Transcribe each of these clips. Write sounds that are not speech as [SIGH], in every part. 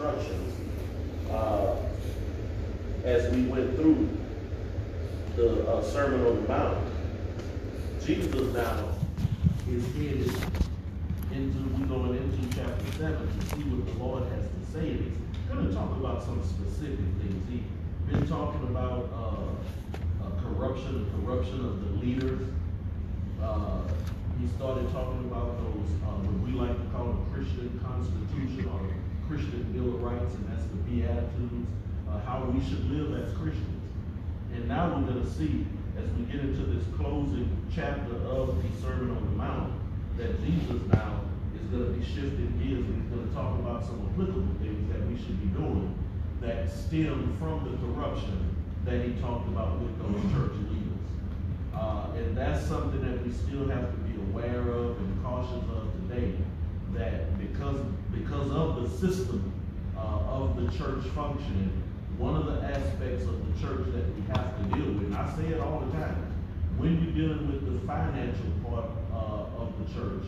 instructions uh, as we went through the uh, Sermon on the Mount. Jesus now is headed into, we going into chapter seven to see what the Lord has to say. He's gonna talk about some specific things. He's been talking about, uh, uh, corruption, the corruption of the leaders. Uh, he started talking about those, uh, what we like to call the Christian Constitution or Christian Bill of Rights, and that's the Beatitudes, uh, how we should live as Christians. And now we're gonna see, as we get into this closing chapter of the Sermon on the Mount, that Jesus now is gonna be shifting gears, and he's gonna talk about some applicable things that we should be doing that stem from the corruption that he talked about with those church leaders. Uh, and that's something that we still have to be aware of and cautious of today, that because, because of the system, uh, of the church functioning, one of the aspects of the church that we have to deal with, and I say it all the time, when you're dealing with the financial part, uh, of the church,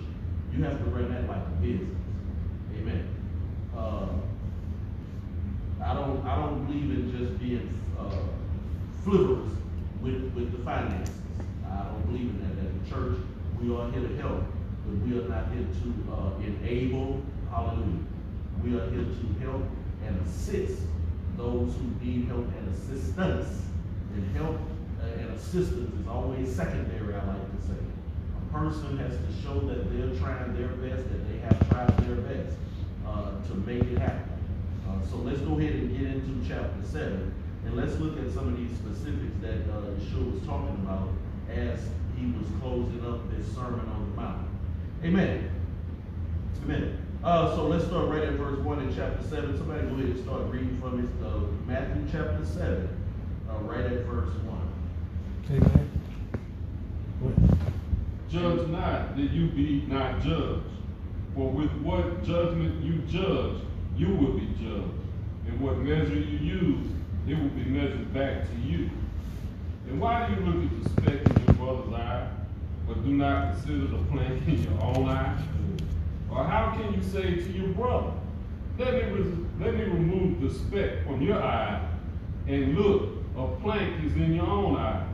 you have to run that like a business. Amen. Uh, I don't, I don't believe in just being, uh, frivolous with, with the finances. I don't believe in that. As a church, we are here to help, but we are not here to, uh, enable, hallelujah. We are here to help and assist those who need help and assistance. And help uh, and assistance is always secondary, I like to say. A person has to show that they're trying their best, that they have tried their best, uh, to make it happen. Uh, so let's go ahead and get into chapter seven, and let's look at some of these specifics that, uh, Yeshua was talking about as he was closing up this Sermon on the Mount. Amen. Amen. Uh, so let's start right at verse one in chapter seven. Somebody go ahead and start reading from it, uh, Matthew chapter seven, uh, right at verse one. Amen. Judge not that you be not judged. For with what judgment you judge, you will be judged. And what measure you use, it will be measured back to you. And why do you look at the speck in your brother's eye, but do not consider the plank in your own eye? Or how can you say to your brother, let me, let me remove the speck from your eye, and look, a plank is in your own eye?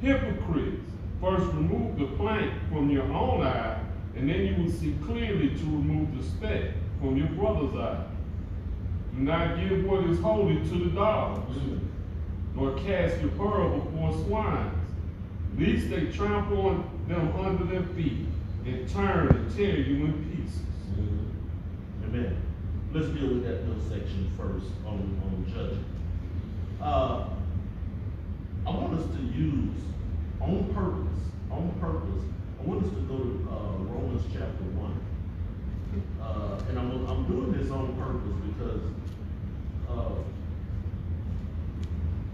Hypocrites, first remove the plank from your own eye, and then you will see clearly to remove the speck from your brother's eye. Do not give what is holy to the dogs, nor cast your pearl before swines, lest they trample on them under their feet, and turn and tear you in pieces. Amen. Let's deal with that little section first on, on judging. Uh, I want us to use, on purpose, on purpose, I want us to go to, uh, Romans chapter one. Uh, and I'm, I'm doing this on purpose because, uh,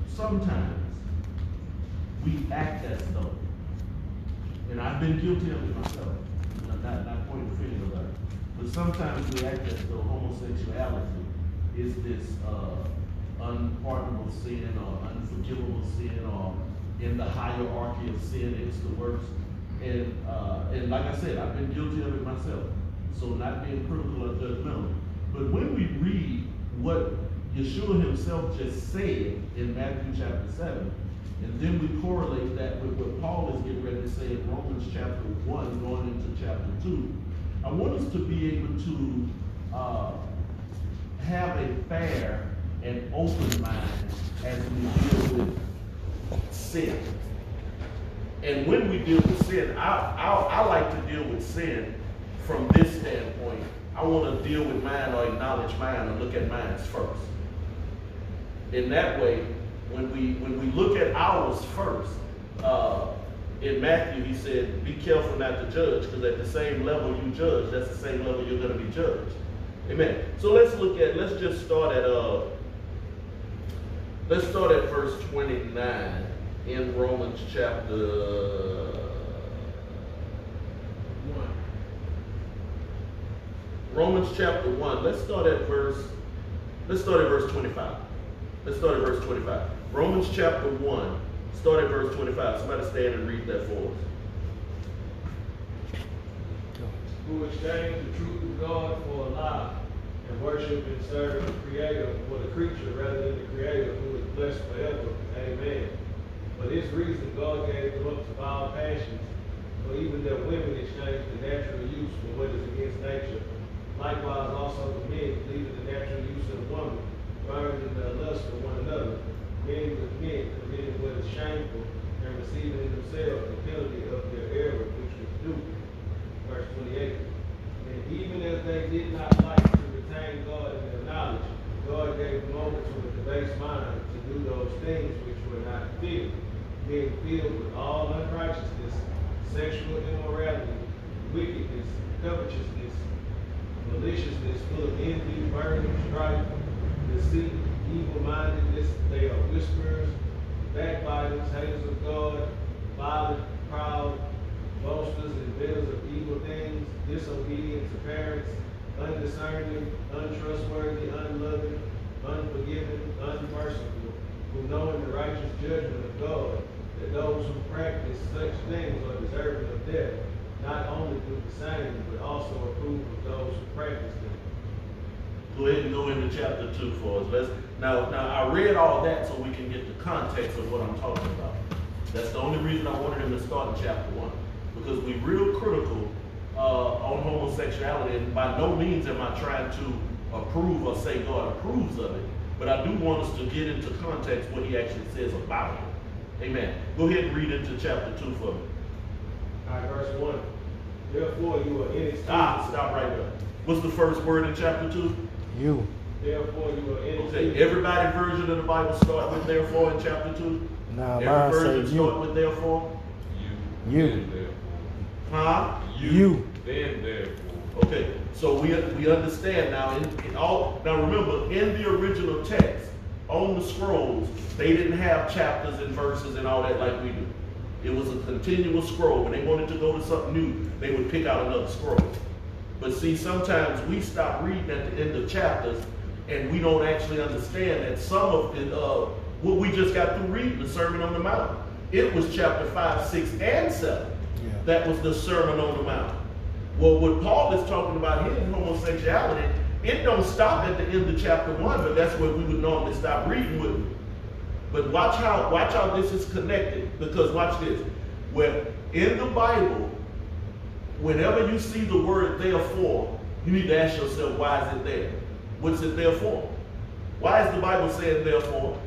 sometimes we act as though, and I've been guilty of it myself, not, not, not pointing fingers about it, but sometimes we act as though homosexuality is this, uh, unpardonable sin or unforgivable sin or in the hierarchy of sin, it's the worst. And, uh, and like I said, I've been guilty of it myself, so not being critical or judgmental. But when we read what Yeshua himself just said in Matthew chapter seven, and then we correlate that with what Paul is getting ready to say in Romans chapter one, going into chapter two, I want us to be able to, uh, have a fair and open mind as we deal with sin. And when we deal with sin, I, I, I like to deal with sin from this standpoint. I want to deal with mine or acknowledge mine or look at mine first. In that way, when we when we look at ours first, uh, in Matthew he said, "Be careful not to judge, because at the same level you judge, that's the same level you're going to be judged." Amen. So let's look at. Let's just start at uh. Let's start at verse twenty nine in Romans chapter one. Romans chapter one. Let's start at verse. Let's start at verse twenty-five. Let's start at verse twenty-five. Romans chapter one. Start at verse twenty-five. Somebody stand and read that for us. who exchange the truth of God for a lie, and worship and serve the creator or the creature rather than the creator who is blessed forever. Amen. For this reason, God gave them up to vile passions, for even their women exchanged the natural use for what is against nature. Likewise also the men, leaving the natural use of woman, burned in their lust for one another, men with men committing what is shameful, and receiving in themselves the penalty of their error which was due. Verse twenty-eight. And even as they did not like to retain God in their knowledge, God gave them over to a debased mind to do those things which were not fitting, being filled with all unrighteousness, sexual immorality, wickedness, covetousness, maliciousness, full of envy, murder, strife, deceit, evil-mindedness. They are whisperers, backbiters, haters of God, violent, proud, boasters, inventors of evil things, disobedient to parents, undiscerning, untrustworthy, unloving, unforgiving, unmerciful, who knowing the righteous judgment of God, that those who practice such things are deserving of death, not only do the same, but also approve of those who practice them. Go ahead and go into chapter two for us. Let's, now, now, I read all that so we can get the context of what I'm talking about. That's the only reason I wanted him to start in chapter one. Because we're real critical, uh, on homosexuality, and by no means am I trying to approve or say God approves of it. But I do want us to get into context what he actually says about it. Amen. Go ahead and read into chapter two for me. All right, verse one. Therefore you are inexcusable. Ah, stop Stop right there. What's the first word in chapter two? You. Therefore you are inexcusable. Okay, everybody version of the Bible start with therefore in chapter two? Now Every mine version say start you. with therefore? You. You. Then therefore. Huh? You. Then therefore. Okay, so we, we understand now, in, in all, now remember, in the original text, on the scrolls, they didn't have chapters and verses and all that like we do. It was a continuous scroll. When they wanted to go to something new, they would pick out another scroll. But see, sometimes we stop reading at the end of chapters and we don't actually understand that some of it, uh, what we just got through reading, the Sermon on the Mount, it was chapter 5, 6, and 7. Yeah. That was the Sermon on the Mount. Well, what Paul is talking about here in homosexuality, it don't stop at the end of chapter 1, but that's where we would normally stop reading, wouldn't we? But watch how watch how this is connected. Because watch this. When in the Bible, whenever you see the word therefore, you need to ask yourself, why is it there? What's it there for? Why is the Bible saying therefore?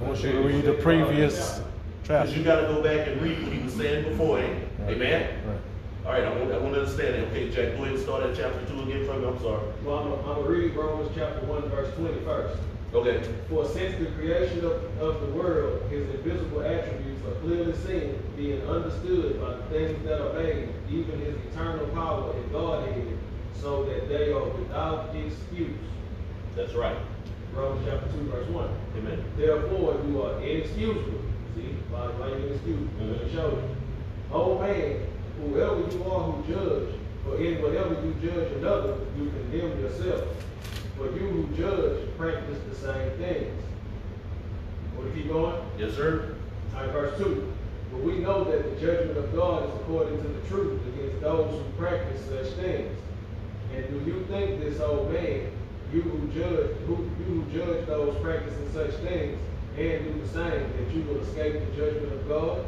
I want you to read the previous chapter. Because you chapter. got to go back and read what he was saying beforehand. Eh? Right. Amen? Right. All right, I want, I want to understand that. Okay, Jack, go ahead and start at chapter 2 again for me. I'm sorry. Well, I'm gonna, I'm gonna read Romans chapter one, verse twenty first. Okay. For since the creation of, of the world, his invisible attributes are clearly seen, being understood by the things that are made, even his eternal power and Godhead, so that they are without excuse. That's right. Romans chapter two, verse one. Amen. Therefore, you are inexcusable. See, why, why you inexcusable? Mm-hmm. Let me show you. Oh man, whoever you are who judge, for in whatever you judge another, you condemn yourself. For you who judge practice the same things. Want to keep going? Yes, sir. All right, verse two. But we know that the judgment of God is according to the truth against those who practice such things. And do you think this old man, you who judge, who you who judge those practicing such things, and do the same, that you will escape the judgment of God?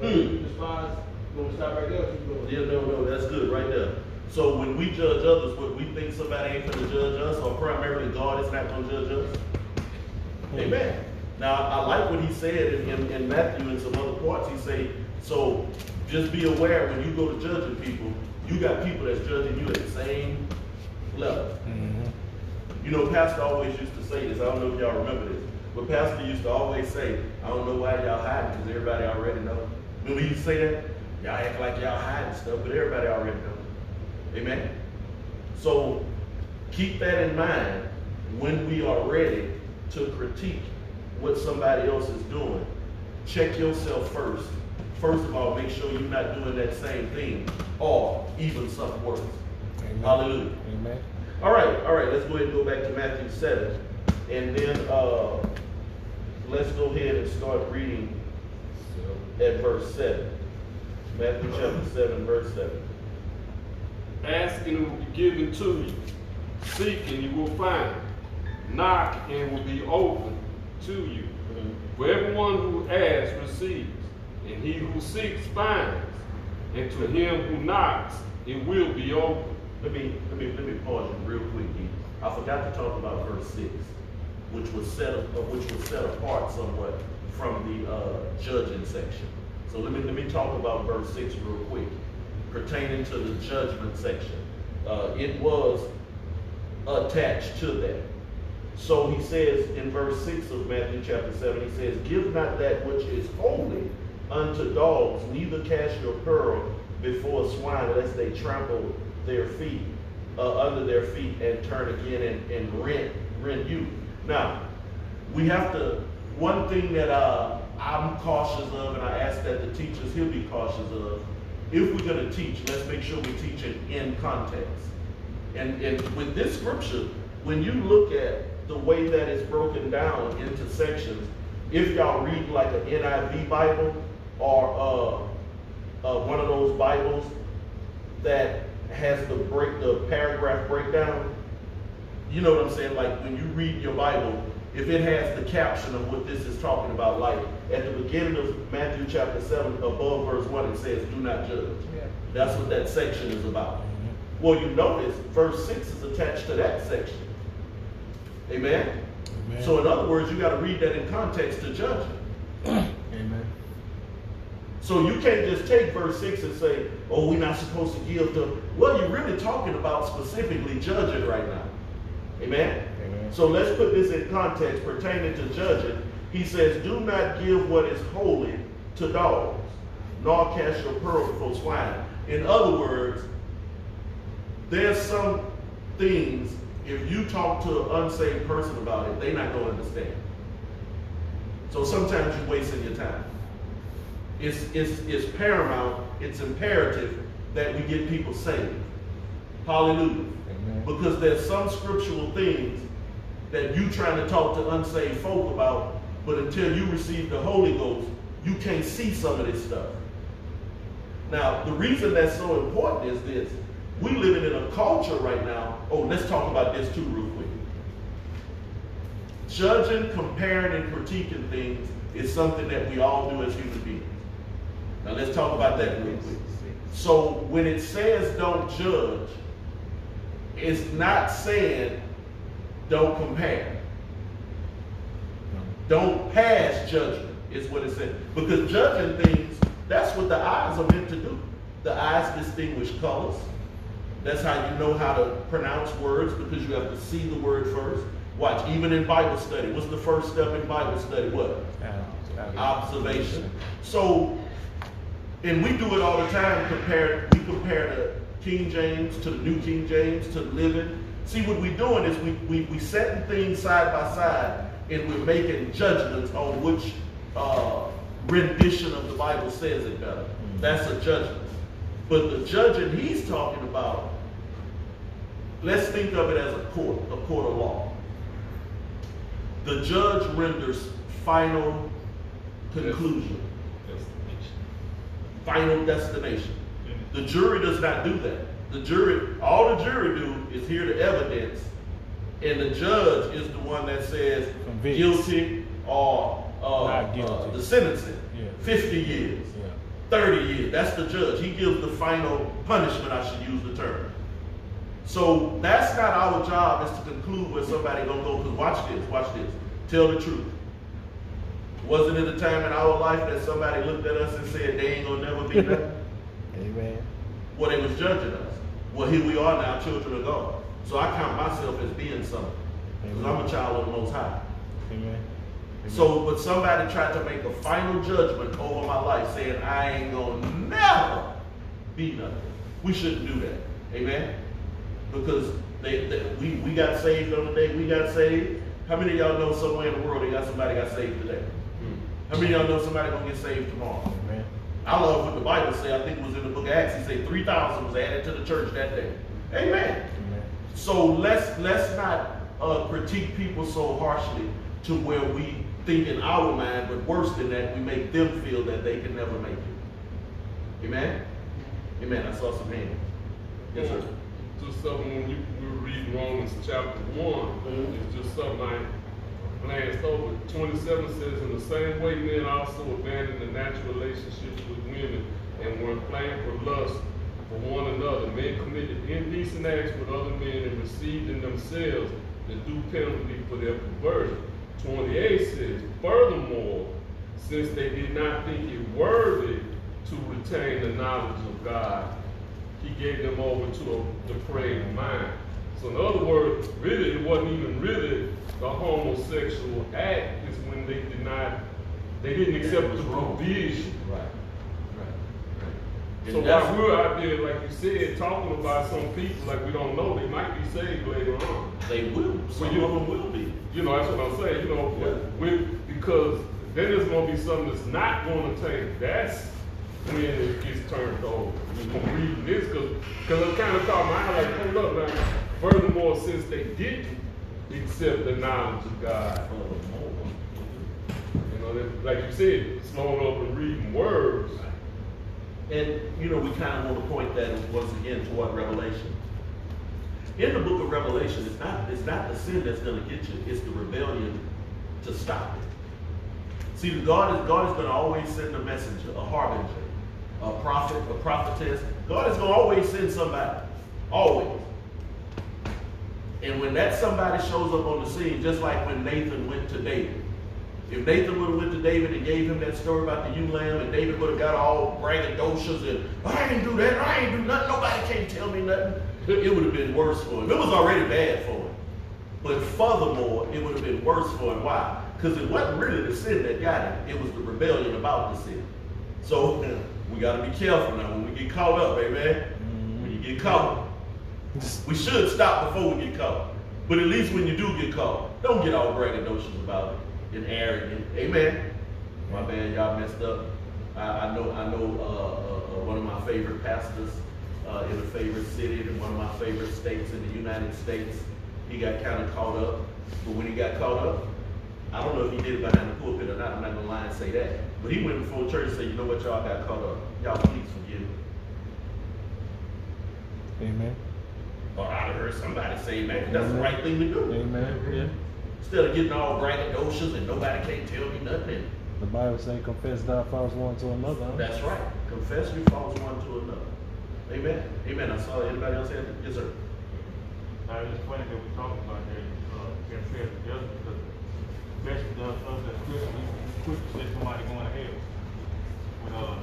Or do you despise? You want to stop right there? or Keep going. Yeah, no, no, that's good right there. So when we judge others, what we think somebody ain't gonna judge us, or primarily God is not gonna judge us? Amen. Now, I like what he said in, in, in Matthew and some other parts. He say, so just be aware when you go to judging people, you got people that's judging you at the same level. Mhm. You know, Pastor always used to say this. I don't know if y'all remember this, but Pastor used to always say, "I don't know why y'all hiding because everybody already know." Remember he used to say that? Y'all act like y'all hiding stuff, but everybody already know. Amen. So keep that in mind when we are ready to critique what somebody else is doing. Check yourself first. First of all, make sure you're not doing that same thing, or even something worse. Amen. Hallelujah. Amen. All right, all right, let's go ahead and go back to Matthew 7. And then uh, let's go ahead and start reading at verse 7. Matthew chapter 7, verse 7. Ask and it will be given to you. Seek and you will find. Knock and will be open to you. For everyone who asks receives, and he who seeks finds, and to him who knocks it will be open. Let me, let me, let me pause you real quick. here. I forgot to talk about verse six, which was set, up- uh, which was set apart somewhat from the, uh, judging section. So let me, let me talk about verse six real quick, pertaining to the judgment section. Uh, it was attached to that. So he says in verse six of Matthew chapter seven, he says, Give not that which is holy unto dogs, neither cast your pearl before swine, lest they trample their feet, uh, under their feet and turn again and, and rent, rent you. Now, we have to, one thing that, uh, I'm cautious of, and I ask that the teachers here be cautious of, if we're gonna teach, let's make sure we teach it in context. And, and with this scripture, when you look at the way that it's broken down into sections, if y'all read like an NIV Bible or uh, uh, one of those Bibles that has the break, the paragraph breakdown, you know what I'm saying? Like when you read your Bible, if it has the caption of what this is talking about, like at the beginning of Matthew chapter 7, above verse 1, it says, Do not judge. That's what that section is about. Mm-hmm. Well, you notice verse 6 is attached to that section. Amen? Amen. So, in other words, you got to read that in context to judge it. [CLEARS THROAT] So, you can't just take verse 6 and say, oh, we're not supposed to give to. Well, you're really talking about specifically judging right now. Amen? Amen. So, let's put this in context pertaining to judging. He says, Do not give what is holy to dogs, nor cast your pearl before swine. In other words, there's some things, if you talk to an unsaved person about it, they're not going to understand. So sometimes you're wasting your time. It's, it's, it's paramount, it's imperative that we get people saved. Hallelujah. Amen. Because there's some scriptural things that you trying to talk to unsaved folk about, but until you receive the Holy Ghost, you can't see some of this stuff. Now, the reason that's so important is this. We living in a culture right now. Oh, let's talk about this too real quick. Judging, comparing, and critiquing things is something that we all do as human beings. Now let's talk about that real quick. So when it says don't judge, it's not saying don't compare. Don't pass judgment, is what it says. Because judging things, that's what the eyes are meant to do. The eyes distinguish colors. That's how you know how to pronounce words because you have to see the word first. Watch, even in Bible study, what's the first step in Bible study? What? Observation. So, and we do it all the time. Compare, we compare the King James to the New King James to the Living. See, what we're doing is we we we setting things side by side, and we're making judgments on which uh, rendition of the Bible says it better. That's a judgment. But the judging he's talking about, let's think of it as a court, a court of law. The judge renders final conclusion, final destination. The jury does not do that. The jury, all the jury do is hear the evidence, and the judge is the one that says guilty or uh, guilty. uh, the sentencing, Yeah. 50 years. Yeah. 30 years. That's the judge. He gives the final punishment, I should use the term. So that's not our job is to conclude where somebody gonna go, because watch this, watch this. Tell the truth. Wasn't it a time in our life that somebody looked at us and said they ain't gonna never be nothing? [LAUGHS] Amen. well, they was judging us. Well, here we are now, children of God. So I count myself as being something. Because I'm a child of the Most High. Amen. So, but somebody tried to make a final judgment over my life saying I ain't gonna never be nothing. We shouldn't do that. Amen? Because they, they, we, we got saved on the day we got saved. How many of y'all know somewhere in the world they got somebody got saved today? How many of y'all know somebody gonna get saved tomorrow? Amen. I love what the Bible say. I think it was in the book of Acts. He said 3,000 was added to the church that day. Amen. Amen. So let's let's not uh, critique people so harshly to where we think in our mind, but worse than that, we make them feel that they can never make it. Amen. Amen. I saw some hands. Yes, sir. just something when you, we were reading Romans chapter one, Mhm. it's just something I glanced over. Twenty-seven says, in the same way men also abandoned the natural relationships with women and were inflamed for lust for one another. Men committed indecent acts with other men and received in themselves the due penalty for their perversion. Twenty-eight says, furthermore, since they did not think it worthy to retain the knowledge of God, he gave them over to a depraved mind. So in other words, really, it wasn't even really the homosexual act, it's when they did not, they didn't accept the provision. Right, right, right. So And that's- while we're out there, like you said, talking about some people like we don't know, they might be saved later on. They will, some of you- them will be. You know, that's what I'm saying, you know, Yeah. because then there's gonna be something that's not gonna take, that's when it gets turned over. I'm reading this, cause, cause it kinda caught my eye, like, hold up now. Furthermore, since they didn't accept the knowledge of God, you know, like you said, slowing up and reading words. And, you know, we kind of want to point that once again toward Revelation. In the book of Revelation, it's not, it's not the sin that's going to get you, it's the rebellion to stop it. See, God is, God is going to always send a messenger, a harbinger, a prophet, a prophetess. God is going to always send somebody. Always. And when that somebody shows up on the scene, just like when Nathan went to David, if Nathan would have went to David and gave him that story about the ewe lamb, and David would have got all braggadocious and I ain't do that, I ain't do nothing, nobody can't tell me nothing, it would have been worse for him. It was already bad for him. But furthermore, it would have been worse for him. Why? Because it wasn't really the sin that got him, it was the rebellion about the sin. So [LAUGHS] we got to be careful now when we get caught up, amen. When you get caught, we should stop before we get caught. But at least when you do get caught, don't get all braggadocious about it and arrogant. Amen. My bad, y'all messed up. I, I know, I know uh, uh, uh, one of my favorite pastors uh, in a favorite city in one of my favorite states in the United States. He got kind of caught up, but when he got caught up, I don't know if he did it behind the pulpit or not. I'm not gonna lie and say that. But he went before church and said, "You know what, y'all got caught up. Y'all please forgive me." Amen. Or I'd have heard somebody say, man, that's the right thing to do. Amen. Yeah. Instead of getting all braggadocious and nobody can't tell me nothing. The Bible say confess thy faults one to another. huh? That's right. Confess your faults one to another. Amen. Amen. I saw anybody else have Yes, sir. Now, it's funny that we talk about that, uh, can say it together, because especially the, us as Christians, we quick to say somebody going to hell. When, uh,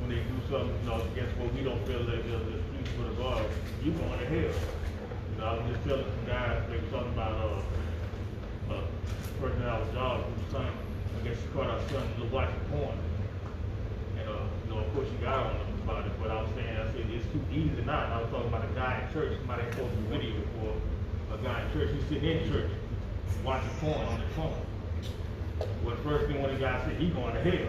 when they do something, you know, against what we don't feel that is the streets for the God, you going to hell. You know, I was just telling some guys, they were talking about, uh, a person at our job whose son, I guess she caught our son the watching porn. And, uh, you know, of course, she got on them about it, but I was saying, I said, it's too easy not. I was talking about a guy in church, somebody posted a video for a guy in church, he's sitting in church, watching porn on his phone. Well, the first thing one of the guys said, he going to hell.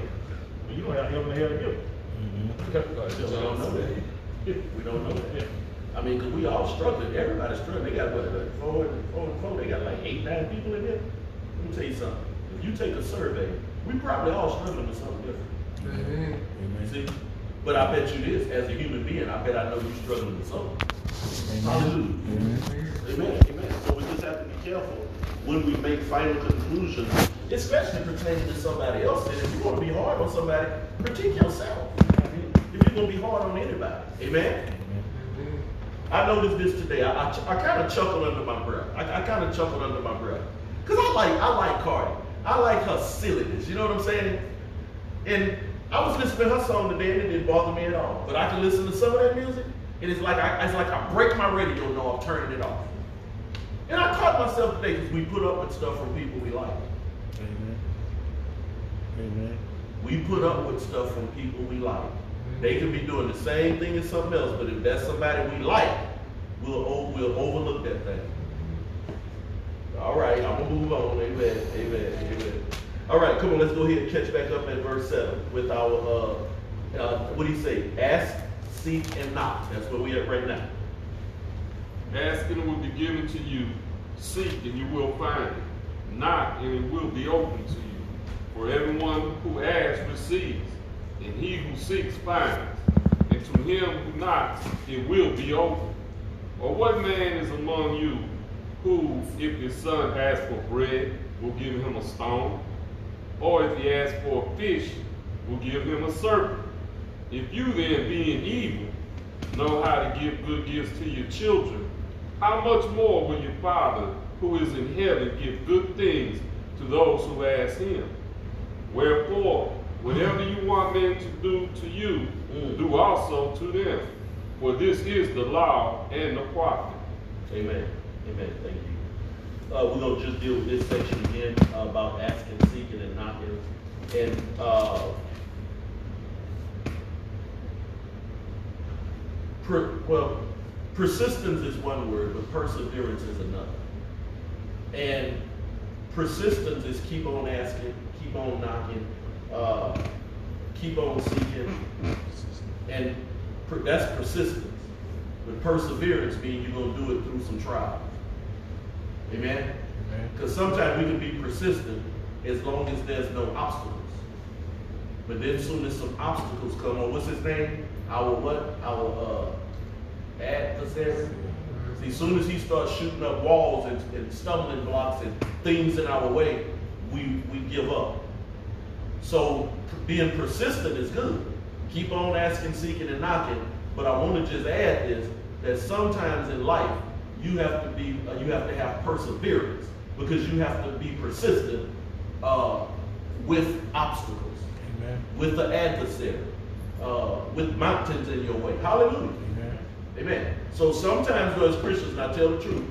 Well, you don't have heaven or hell to give. We don't know that. We don't know that. I mean, because we all struggling. Everybody's struggling. They got what, like four, four, four, they got like eight, nine people in there. Let me tell you something. If you take a survey, we probably all struggling with something different. You see? But I bet you this, as a human being, I bet I know you're struggling with something. Hallelujah. Amen. Amen. Amen. So we just have to be careful when we make final conclusions, especially pertaining to somebody else. And if you want to be hard on somebody, critique yourself. Going to be hard on anybody. Amen. I noticed this today. I, I, kind of chuckled under my breath. I, I kind of chuckled under my breath. Because I like, I like Cardi. I like her silliness. You know what I'm saying? And I was listening to her song today and it didn't bother me at all. But I can listen to some of that music and it's like I, it's like I break my radio knob turning it off. And I caught myself today because we put up with stuff from people we like. Amen. Amen. We put up with stuff from people we like. They could be doing the same thing as something else, but if that's somebody we like, we'll we'll overlook that thing. All right, I'm gonna move on. Amen. Amen. Amen. All right, come on, let's go ahead and catch back up at verse seven with our uh, uh what do you say? Ask, seek, and knock. That's where we at right now. Ask and it will be given to you. Seek and you will find. Knock and it will be open to you. For everyone who asks receives, and he who seeks finds. And to him who knocks, it will be open. Or what man is among you who, if his son asks for bread, will give him a stone? Or if he asks for a fish, will give him a serpent? If you then, being evil, know how to give good gifts to your children, how much more will your Father who is in heaven give good things to those who ask him? Wherefore, whatever you want men to do to you, Mm. do also to them. For this is the law and the prophet. Amen. Amen. Thank you. Uh, we're gonna just deal with this section again uh, about asking, seeking, and knocking. And, uh, per, well, persistence is one word, but perseverance is another. And persistence is keep on asking, keep on knocking, uh, keep on seeking, and per, that's persistence. But perseverance means you're gonna do it through some trials. Amen? Amen. Because sometimes we can be persistent as long as there's no obstacles. But then soon as some obstacles come on, what's his name? Our what? Our uh, adversary. See, soon as he starts shooting up walls and, and stumbling blocks and things in our way, we, we give up. So being persistent is good. Keep on asking, seeking, and knocking. But I want to just add this: that sometimes in life you have to be, uh, you have to have perseverance because you have to be persistent uh, with obstacles, Amen. with the adversary, uh, with mountains in your way. Hallelujah. Amen. Amen. So sometimes, as Christians, and I tell the truth,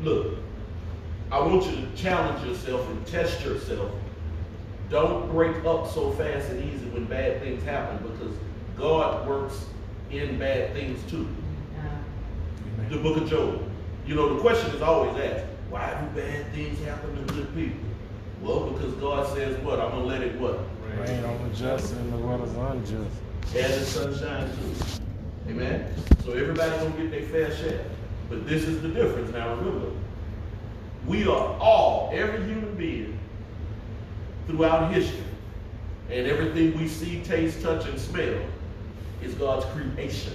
look, I want you to challenge yourself and test yourself. Don't break up so fast and easy when bad things happen because God works in bad things too. The book of Job. You know, the question is always asked, why do bad things happen to good people? Well, because God says what? I'm gonna let it what? Rain on the just and the well as unjust. And the sunshine too. Amen. So everybody gonna get their fair share. But this is the difference. Now remember, we are all, every human being throughout history, and everything we see, taste, touch, and smell is God's creation.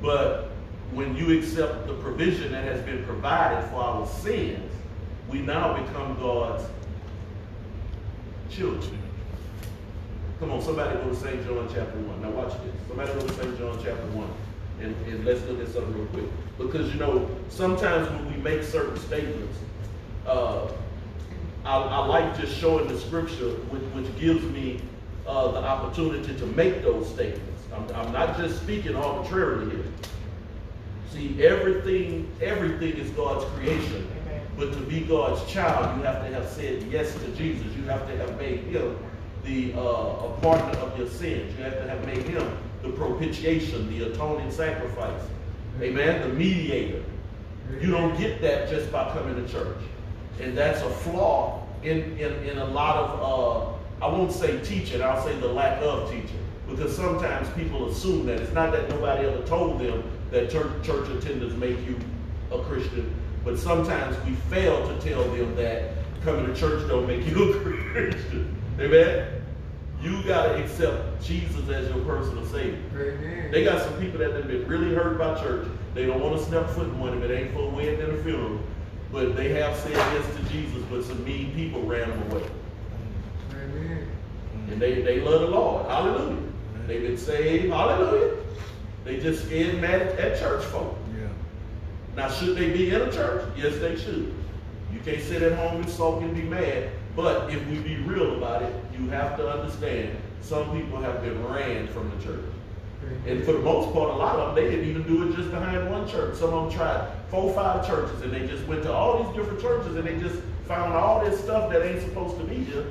But when you accept the provision that has been provided for our sins, we now become God's children. Come on, somebody go to St. John chapter 1. Now watch this. Somebody go to St. John chapter 1. And, and let's look at something real quick. Because you know, sometimes when we make certain statements, uh, I, I like just showing the scripture, which, which gives me uh, the opportunity to make those statements. I'm, I'm not just speaking arbitrarily here. See, everything, everything is God's creation. But to be God's child, you have to have said yes to Jesus. You have to have made him the uh, a partner of your sins. You have to have made him the propitiation, the atoning sacrifice. Amen. The mediator. You don't get that just by coming to church. And that's a flaw in, in, in a lot of, uh, I won't say teaching, I'll say the lack of teaching. Because sometimes people assume that it's not that nobody ever told them that church, church attendance make you a Christian, but sometimes we fail to tell them that coming to church don't make you [LAUGHS] a Christian. Amen? You gotta accept Jesus as your personal savior. Amen. They got some people that have been really hurt by church. They don't want to step foot in one if it ain't for a wedding and a funeral. But they have said yes to Jesus, but some mean people ran them away. Amen. And they, they love the Lord. Hallelujah. They've been saved. Hallelujah. They just scared mad at, at church folk. Yeah. Now, should they be in a church? Yes, they should. You can't sit at home and sulk and be mad. But if we be real about it, you have to understand some people have been ran from the church. And for the most part, a lot of them, they didn't even do it just behind one church. Some of them tried four, five churches, and they just went to all these different churches, and they just found all this stuff that ain't supposed to be here.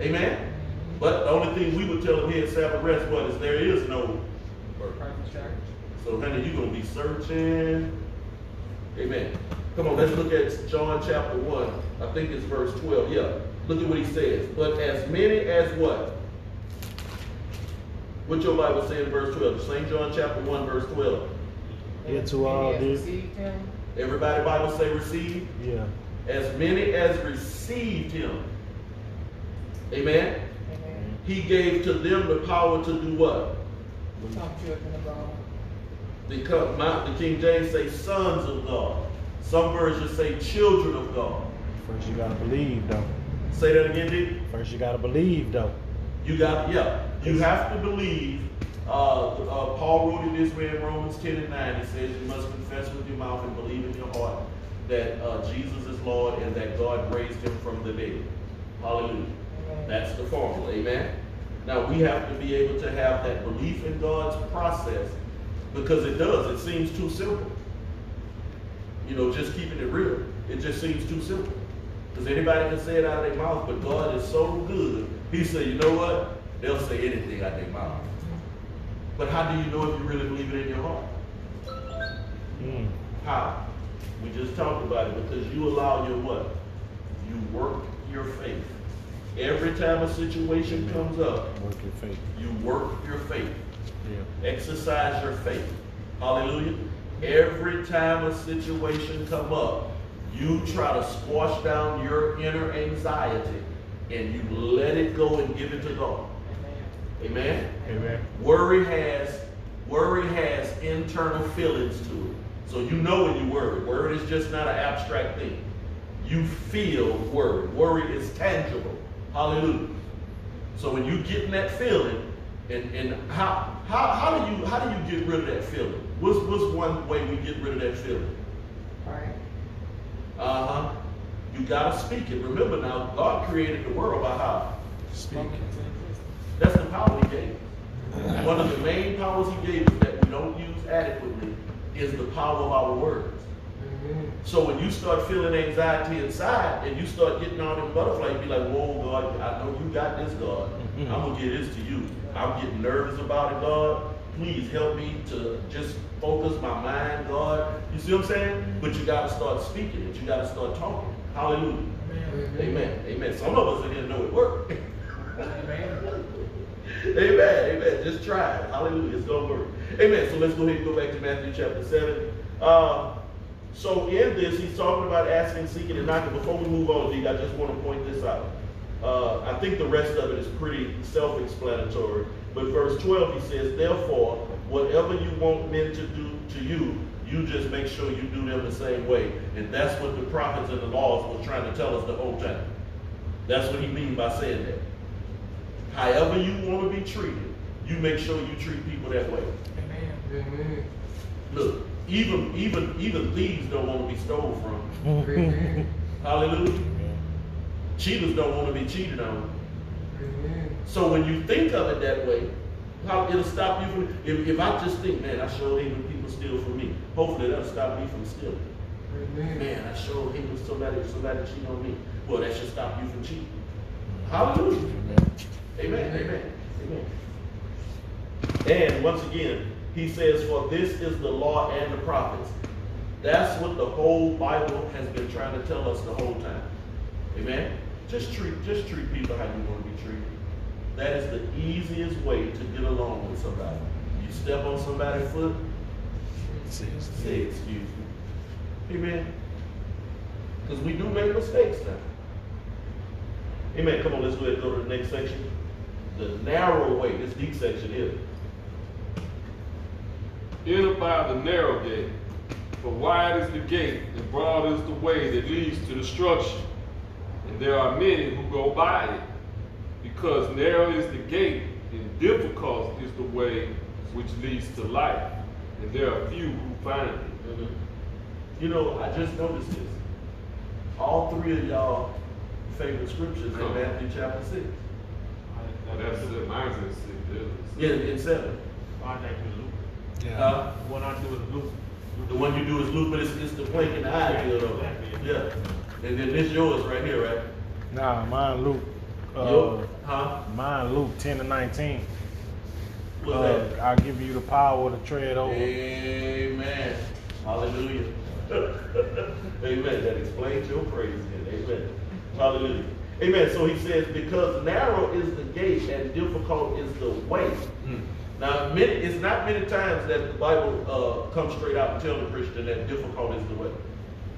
Amen? But the only thing we would tell them here at Sabbath Rest was is there is no church. so, honey, you're going to be searching. Amen. Come on, let's look at John chapter 1. I think it's verse 12. Yeah. Look at what he says. But as many as what? What your Bible say in verse 12? St. John chapter 1, verse 12. Into all this. Everybody Bible say receive? Yeah. As many as received him. Amen. He gave to them the power to do what? Some children of God. The, my- the King James say sons of God. Some versions say children of God. First, you gotta believe, though. Say that again, D. First, you gotta believe, though. You got, yeah, you have to believe. Uh, uh, Paul wrote it this way in Romans 10 and 9. He says, You must confess with your mouth and believe in your heart that uh, Jesus is Lord and that God raised him from the dead. Hallelujah. Amen. That's the formula. Amen. Now we have to be able to have that belief in God's process because it does. It seems too simple. You know, just keeping it real. It just seems too simple. Because anybody can say it out of their mouth, but God is so good. He said, you know what? They'll say anything out of their mouth. But how do you know if you really believe it in your heart? Mm. How? We just talked about it because you allow your what? You work your faith. Every time a situation comes up, Work your faith. you work your faith. Yeah. Exercise your faith. Hallelujah. Every time a situation come up, you try to squash down your inner anxiety and you let it go and give it to God. Amen. Amen. Worry has worry has internal feelings to it. So you know when you worry. Worry is just not an abstract thing. You feel worry. Worry is tangible. Hallelujah. So when you get in that feeling, and, and how, how how do you how do you get rid of that feeling? What's what's one way we get rid of that feeling? Right. Uh-huh. You gotta speak it. Remember now, God created the world by how? Speak. That's the power he gave. One of the main powers he gave us that we don't use adequately is the power of our words. So when you start feeling anxiety inside and you start getting all them butterflies, you be like, whoa, God, I know you got this, God. I'm gonna get this to you. I'm getting nervous about it, God. Please help me to just focus my mind, God. You see what I'm saying? But you gotta start speaking it. You gotta start talking. Hallelujah. Amen. Amen. Amen. Some of us didn't know it worked. [LAUGHS] Amen. [LAUGHS] Amen. Amen. Just try it. Hallelujah. It's gonna work. Amen. So let's go ahead and go back to Matthew chapter seven. Uh, so in this, he's talking about asking, seeking, and knocking. Before we move on, D, I just want to point this out. Uh, I think the rest of it is pretty self-explanatory. But verse 12, he says, Therefore, whatever you want men to do to you, you just make sure you do them the same way. And that's what the prophets and the laws were trying to tell us the whole time. That's what he means by saying that. However you want to be treated, you make sure you treat people that way. Amen. Look, even even even thieves don't want to be stolen from. Hallelujah. Cheaters don't want to be cheated on. Amen. So when you think of it that way, how it'll stop you from. If, if I just think, man, I sure hate when people steal from me. Hopefully that'll stop me from stealing. Amen. Man, I sure hate when somebody somebody cheat on me. Well, that should stop you from cheating. Hallelujah. Amen. Amen. Amen. Amen. And once again, he says, For this is the law and the prophets. That's what the whole Bible has been trying to tell us the whole time. Amen. Just treat just treat people how you want to be treated. That is the easiest way to get along with somebody. You step on somebody's foot, say excuse me. Amen. Because we do make mistakes now. Amen. Come on, let's go ahead and go to the next section. The narrow way, this deep section is. Enter by the narrow gate, for wide is the gate, and broad is the way that leads to destruction. And there are many who go by it, because narrow is the gate, and difficult is the way which leads to life. And there are few who find it. Mm-hmm. You know, I just noticed this. All three of y'all favorite scriptures in uh-huh. Matthew chapter six. That's it, mine's in six, theirs is Yeah, six. in seven. Contact with Luke. Yeah. Uh, The one I do is Luke. the one you do is Luke, but it's, it's the plank in the eye deal though. Yeah. And then this yours right here, right? Nah, mine Luke. Uh, Yo- huh? mine Luke 10 to 19. What's Uh, that? I'll give you the power to tread over. Amen. Hallelujah. [LAUGHS] Amen. That explains your praise then. Amen. Hallelujah. Amen. So he says, because narrow is the gate and difficult is the way. Now, many, it's not many times that the Bible uh, comes straight out and tell the Christian that difficult is the way.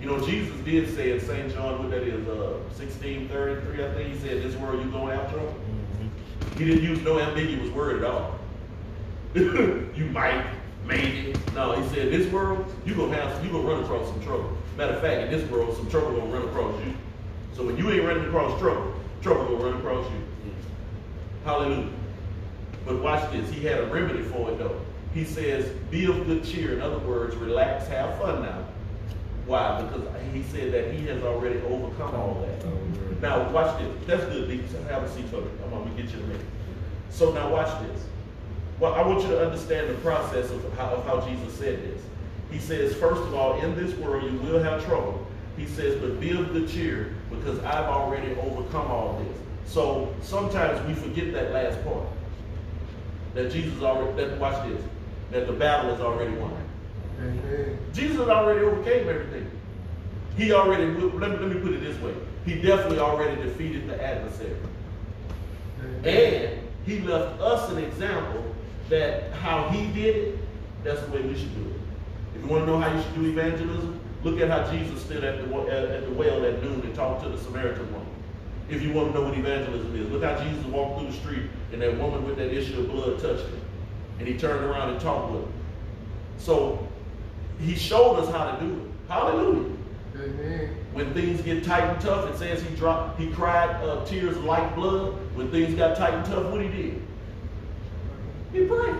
You know, Jesus did say in St. John, what that is, uh, 1633, I think he said, this world you going after them. Mhm. He didn't use no ambiguous word at all. [LAUGHS] you might, maybe. No, he said, this world, you're gonna have, you gonna run across some trouble. Matter of fact, in this world, some trouble gonna run across you. So when you ain't running across trouble, trouble gonna run across you. Mm. Hallelujah. But watch this. He had a remedy for it though. He says, be of good cheer. In other words, relax, have fun now. Why? Because he said that he has already overcome all that. Oh, now watch this. That's good. Have a seat for me. I'm gonna get you in a minute. So now watch this. Well, I want you to understand the process of how, of how Jesus said this. He says, first of all, in this world you will have trouble. He says, but be of good cheer because I've already overcome all this. So sometimes we forget that last part. That Jesus already, that, watch this, that the battle is already won. Jesus already overcame everything. He already, let me, let me put it this way. He definitely already defeated the adversary. And he left us an example that how he did it, that's the way we should do it. If you want to know how you should do evangelism, look at how Jesus stood at the, at, at the well at noon and talked to the Samaritan woman. If you want to know what evangelism is, look how Jesus walked through the street and that woman with that issue of blood touched him. And he turned around and talked with her. So he showed us how to do it. Hallelujah. Amen. When things get tight and tough, it says he dropped, he cried uh, tears like blood. When things got tight and tough, what he did? He prayed.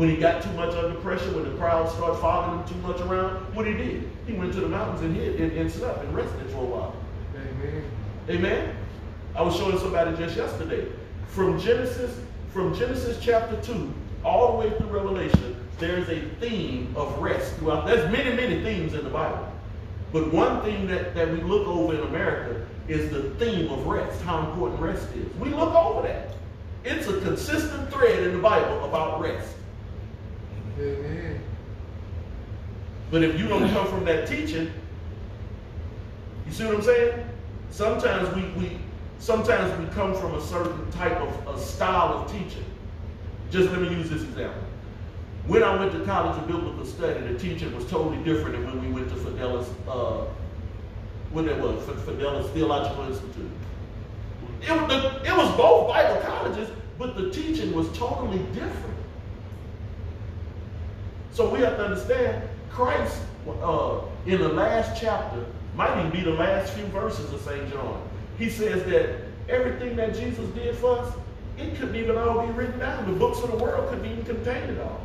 When he got too much under pressure, when the crowd started following him too much around, what he did? He went to the mountains and hid and, and slept and rested for a while. Amen. Amen. I was showing somebody just yesterday. From Genesis, from Genesis chapter 2, all the way through Revelation, there's a theme of rest throughout. There's many, many themes in the Bible. But one thing that, that we look over in America is the theme of rest, how important rest is. We look over that. It's a consistent thread in the Bible about rest. But if you don't come from that teaching, you see what I'm saying? Sometimes we, we sometimes we come from a certain type of a style of teaching. Just let me use this example. When I went to college of biblical study, the teaching was totally different than when we went to Fidelis, uh, when it was Fidelis Theological Institute. It, was it was both Bible colleges, but the teaching was totally different. So we have to understand Christ uh, in the last chapter might even be the last few verses of St. John. He says that everything that Jesus did for us, it couldn't even all be written down. The books of the world couldn't even contain it all.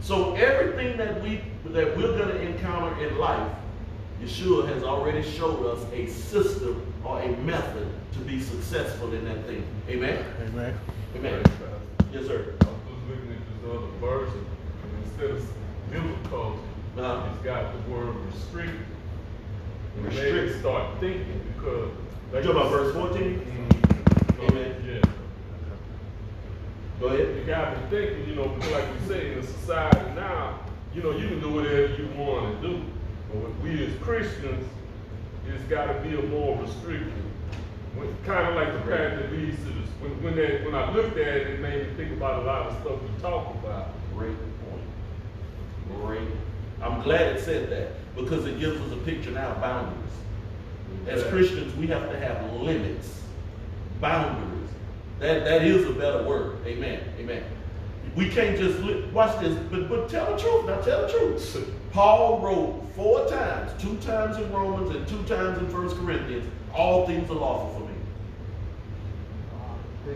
So everything that we that we're going to encounter in life, Yeshua has already showed us a system or a method to be successful in that thing. Amen. Amen. Amen. Yes, sir. I was just looking at this other version, and instead of biblical, Uh-huh. it's got the word restricted. And Restrict. me start thinking because. You talking about verse 14? Mhm. Amen. Yeah. Go ahead. It got me thinking, you know, because like we say, in the society now, you know, you can do whatever you want to do. But we as Christians, it's got to be a more restricted. Kind of like the path that leads to this. When, when, that, when I looked at it, it made me think about a lot of stuff we talk about. Great point. Great. I'm glad it said that because it gives us a picture now of boundaries. As Christians, we have to have limits, boundaries. That that is a better word. Amen. Amen. We can't just watch this, but but tell the truth. Now tell the truth. [LAUGHS] Paul wrote four times, two times in Romans and two times in First Corinthians. All things are lawful.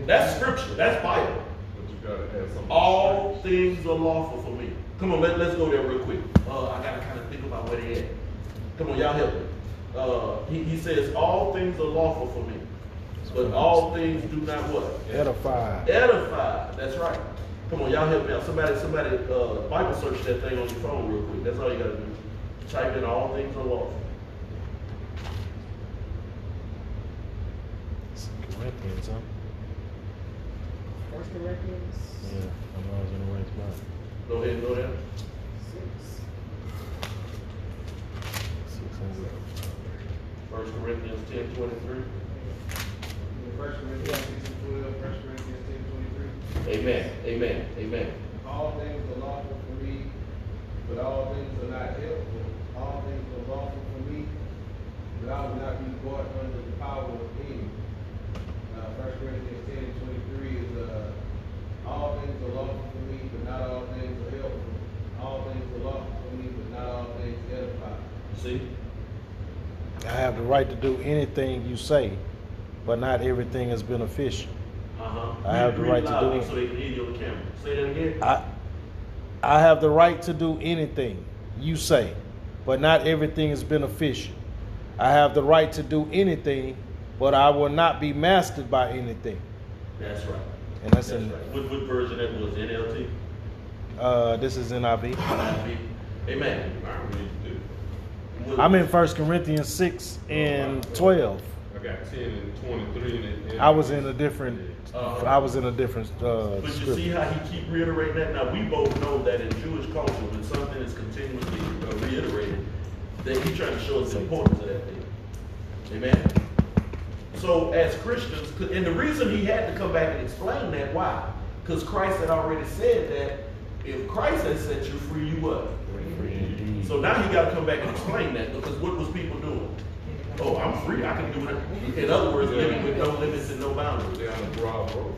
That's scripture. That's Bible. But you got to have some. All things are lawful for me. Come on, let, let's go there real quick. Uh, I gotta kind of think about where they at. Come on, y'all help me. Uh, he, he says, all things are lawful for me, but all things do not what? Edify. Edify. That's right. Come on, y'all help me out. Somebody, somebody, uh, Bible search that thing on your phone real quick. That's all you gotta do. Type in all things are lawful. Corinthians, huh? First Corinthians Yeah, I know I was in the right spot. Go ahead and go there. six. Six hundred. First Corinthians ten twenty-three. First Corinthians six and twelve, First Corinthians ten twenty-three. Amen. Amen. Amen. All things are lawful for me, but all things are not helpful. All things are lawful for me, but I will not be brought under the power of any. Uh, First Corinthians ten and twenty-three is, uh, all things are lawful for me, but not all things are helpful. All things are lawful for me, but not all things edify. See? I have the right to do anything you say, but not everything is beneficial. Uh-huh. I have the right to do it. So they can hear you on the camera. Say that again. I I have the right to do anything you say, but not everything is beneficial. I have the right to do anything, but I will not be mastered by anything. That's right. And that's That's in right. What, what version that was? NLT? uh this is NIV. Amen. I read it. What- I'm in First Corinthians six and twelve. I got ten and twenty-three and and- I was in a different Uh-huh. I was in a different uh But you see how he keep reiterating that? Now, we both know that in Jewish culture, when something is continuously uh, reiterated, that he's trying to show us the importance of that thing. Amen? So, as Christians, and the reason he had to come back and explain that, why? Because Christ had already said that if Christ has set you free, you what? So now he got to come back and explain that, because what was people doing? Oh, I'm free, I can do it. In other words, living with no limits and no boundaries. They're on the broad road.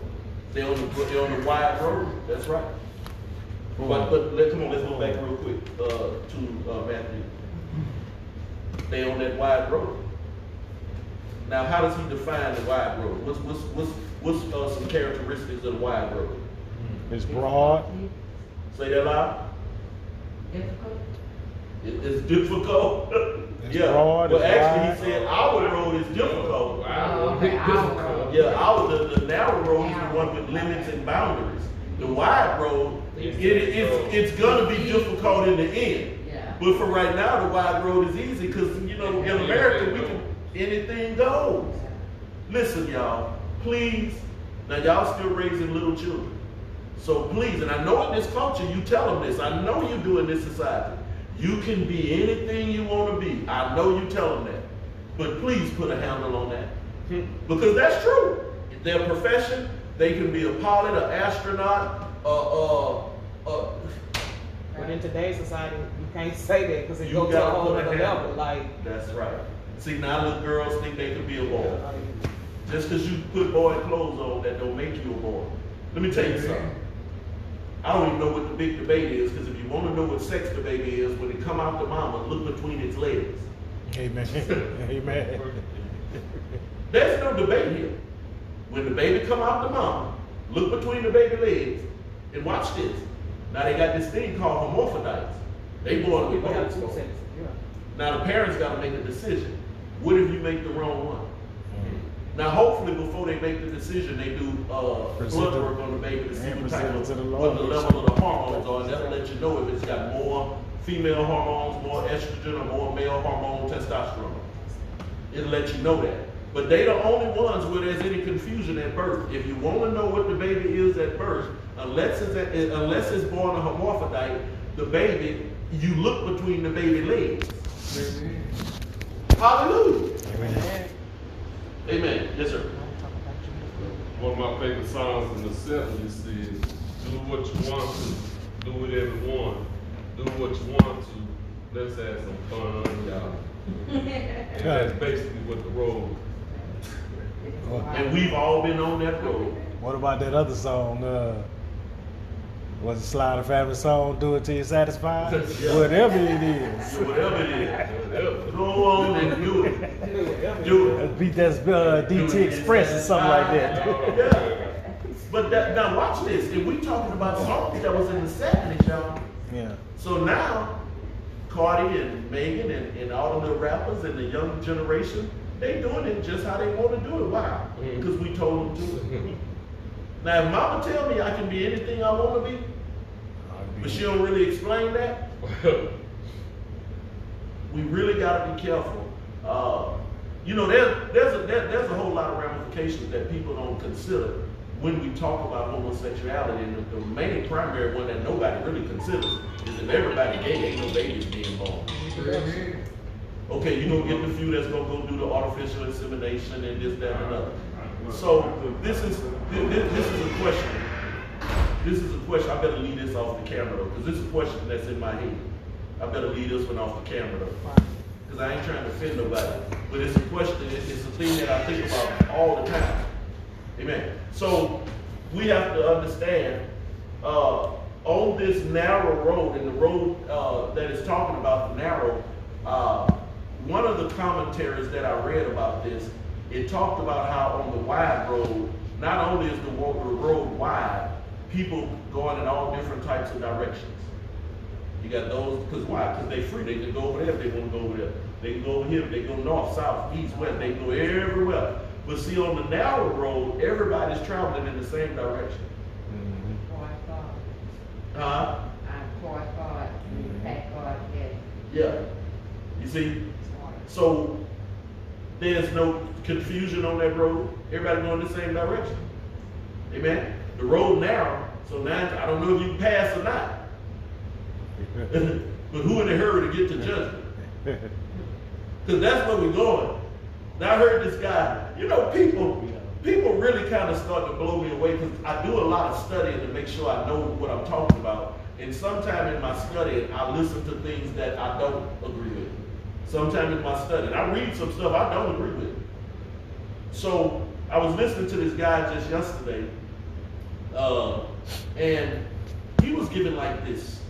They're on the they're on the wide road. That's right. But but let come on, let's go back real quick uh, to uh, Matthew. They on that wide road. Now, how does he define the wide road? What's what's what's what's uh, some characteristics of the wide road? It's broad. Say that loud. Difficult? It, it's difficult. [LAUGHS] It's yeah. broad, well, it's actually, wide. he said our road is difficult. Wow. Oh, okay, [LAUGHS] our road. Yeah, our the, the narrow road is the one with limits and boundaries. The wide road, it, it's it's gonna be difficult in the end. Yeah. But for right now, the wide road is easy because you know in America we can anything goes. Listen, y'all, please. Now y'all still raising little children, so please. And I know in this culture you tell them this. I know you do in this society. You can be anything you want to be. I know you tell them that. But please put a handle on that. Because that's true. Their profession, they can be a pilot, an astronaut, uh, uh, uh, But in today's society, you can't say that because it You goes to a whole other level. Like, that's right. See, now little girls think they can be a boy. like, Just because you put boy clothes on, that don't make you a boy. Let me tell you something. I don't even know what the big debate is, because if you want to know what sex the baby is, when it come out the mama, look between its legs. Amen. [LAUGHS] Amen. There's no debate here. When the baby come out the mama, look between the baby legs, and watch this. Now they got this thing called hermaphrodites. They born with people have both. Now the parents got to make a decision. What if you make the wrong one? Now, hopefully, before they make the decision, they do uh, blood work on the baby to see what type of the what the level of the hormones are, and that'll let you know if it's got more female hormones, more estrogen, or more male hormone testosterone. It'll let you know that. But they're the only ones where there's any confusion at birth. If you want to know what the baby is at birth, unless it's at, unless it's born a hermaphrodite, the baby you look between the baby legs. Hallelujah. Amen. Amen. Yes, sir. One of my favorite songs in the seventies is "Do what you want to, do it everyone, do what you want to. Let's have some fun, y'all." [LAUGHS] And that's basically what the road. And we've all been on that road. What about that other song? Uh, was it Slider Family song? Do it till you're satisfied. [LAUGHS] Yeah. Whatever it is. Whatever it is. Go on and do it. [LAUGHS] Do it. Beat that uh, B.T. Express or something like that. Yeah. But that, now watch this. If we talking about songs that was in the 70s, y'all. yeah. So now, Cardi and Megan and, and all the little rappers and the young generation, they doing it just how they want to do it. Why? Mhm. Because we told them to. now, if mama tell me I can be anything I want to be, but she don't really explain that, [LAUGHS] we really got to be careful. Uh, you know, there's there's a there, there's a whole lot of ramifications that people don't consider when we talk about homosexuality. And the, the main primary one that nobody really considers is if everybody gay, ain't no babies being born. Okay, you're gonna get the few that's gonna go do the artificial insemination and this, that, and another. So this is this, this is a question. This is a question. I better leave this off the camera though, because this is a question that's in my head. I better leave this one off the camera though, because I ain't trying to offend nobody. But it's a question. It's, a thing that I think about all the time. Amen. So we have to understand, uh, on this narrow road, and the road, uh, that is talking about the narrow, uh, one of the commentaries that I read about this, it talked about how on the wide road, not only is the road wide, people going in all different types of directions. You got those, because why? Because they free. They can go over there if they want to go over there. They can go over here. They can go north, south, east, west. They can go everywhere. But see, on the narrow road, everybody's traveling in the same direction. Mm-hmm. Quite far. Huh? I'm quite far, mm-hmm. that. Yeah. You see? So there's no confusion on that road. Everybody going the same direction. Amen. The road narrow, so now I don't know if you can pass or not. [LAUGHS] but who in a hurry to get to judgment? [LAUGHS] Because that's where we're going. Now I heard this guy, you know, people, people really kind of start to blow me away because I do a lot of studying to make sure I know what I'm talking about. And sometime in my studying, I listen to things that I don't agree with. Sometimes in my studying, I read some stuff I don't agree with. So I was listening to this guy just yesterday, uh, and he was given like this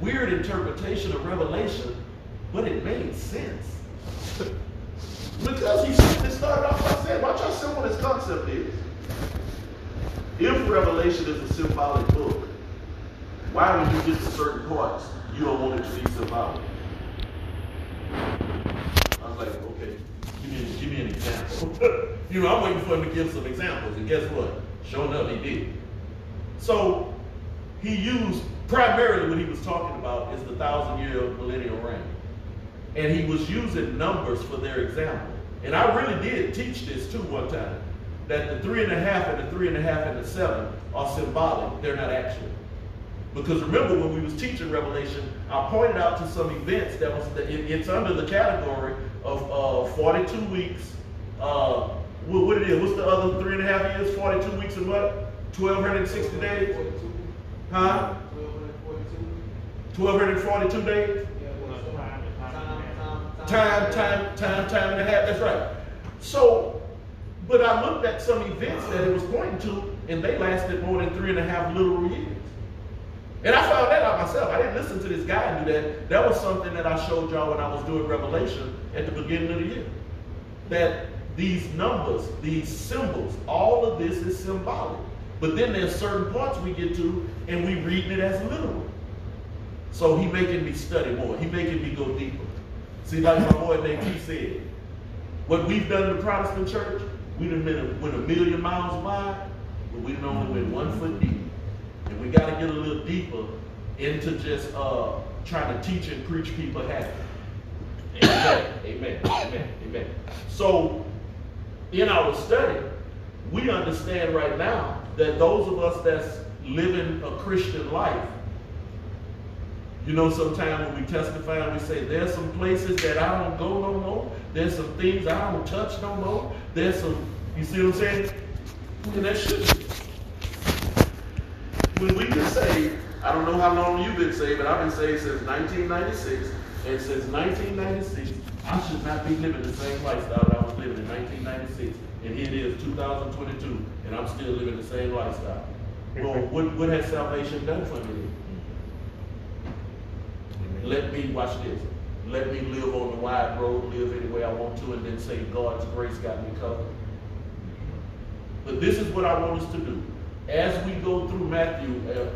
weird interpretation of Revelation, but it made sense. [LAUGHS] because he started off by saying, watch how simple this concept is. If Revelation is a symbolic book, why when you get to certain parts, you don't want it to be symbolic? I was like, okay, give me, give me an example. [LAUGHS] you know, I'm waiting for him to give some examples, and guess what? Sure enough, he did. So he used primarily what he was talking about is the thousand year millennial reign. And he was using numbers for their example. And I really did teach this too one time. That the three and a half and the three and a half and the seven are symbolic, they're not actual. Because remember when we was teaching Revelation, I pointed out to some events that was, it, it's under the category of uh, 42 weeks. Uh, what, what it is, what's the other three and a half years? 42 weeks a month, 1,260 days? Huh? 1,242 days? Time, time, time, time and a half, that's right. So, but I looked at some events that it was pointing to, and they lasted more than three and a half literal years. And I found that out myself. I didn't listen to this guy do that. That was something that I showed y'all when I was doing Revelation at the beginning of the year. That these numbers, these symbols, all of this is symbolic. But then there's certain parts we get to, and we reading it as literal. So he making me study more. He making me go deeper. See, like my boy Nate said, what we've done in the Protestant church, we done been a, went a million miles wide, but we done only went one foot deep. And we got to get a little deeper into just uh, trying to teach and preach people happy. Amen. Amen. Amen. Amen. So, in our study, we understand right now that those of us that's living a Christian life, you know, sometimes when we testify and we say, there's some places that I don't go no more. There's some things I don't touch no more. There's some, you see what I'm saying? And that should be. When we get saved, I don't know how long you've been saved, but I've been saved since 1996. And since 1996, I should not be living the same lifestyle that I was living in 1996. And here it is, 2022, and I'm still living the same lifestyle. Well, what, what has salvation done for me? Let me, watch this, let me live on the wide road, live any way I want to, and then say God's grace got me covered. But this is what I want us to do. As we go through Matthew, uh,